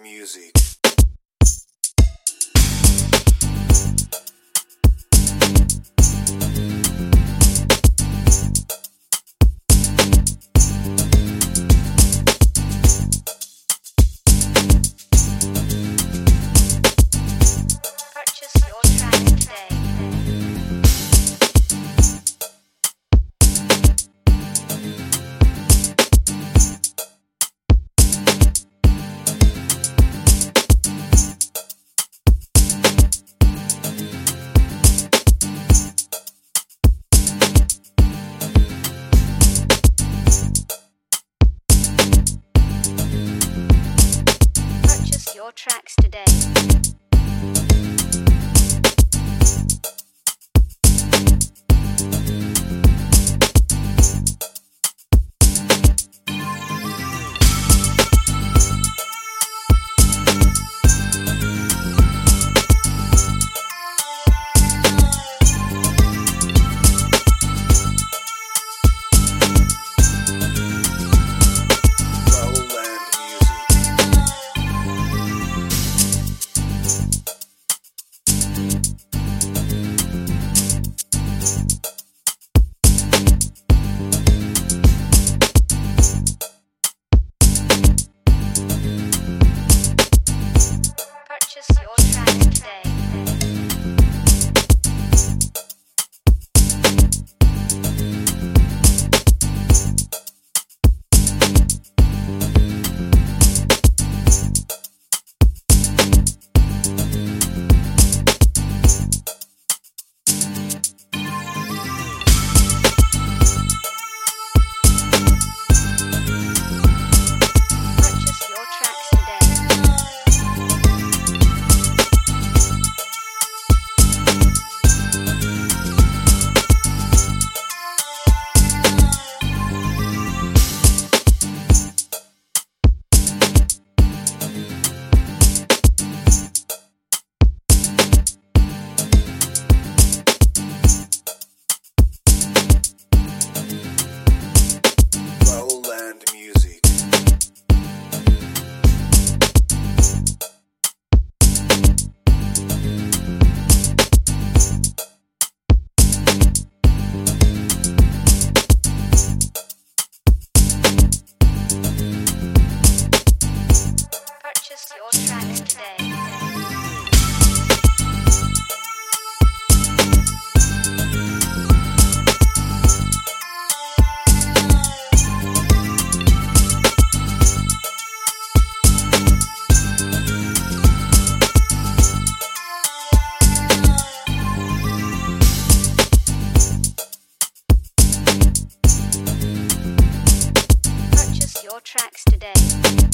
Music. Tracks today. your tracks today.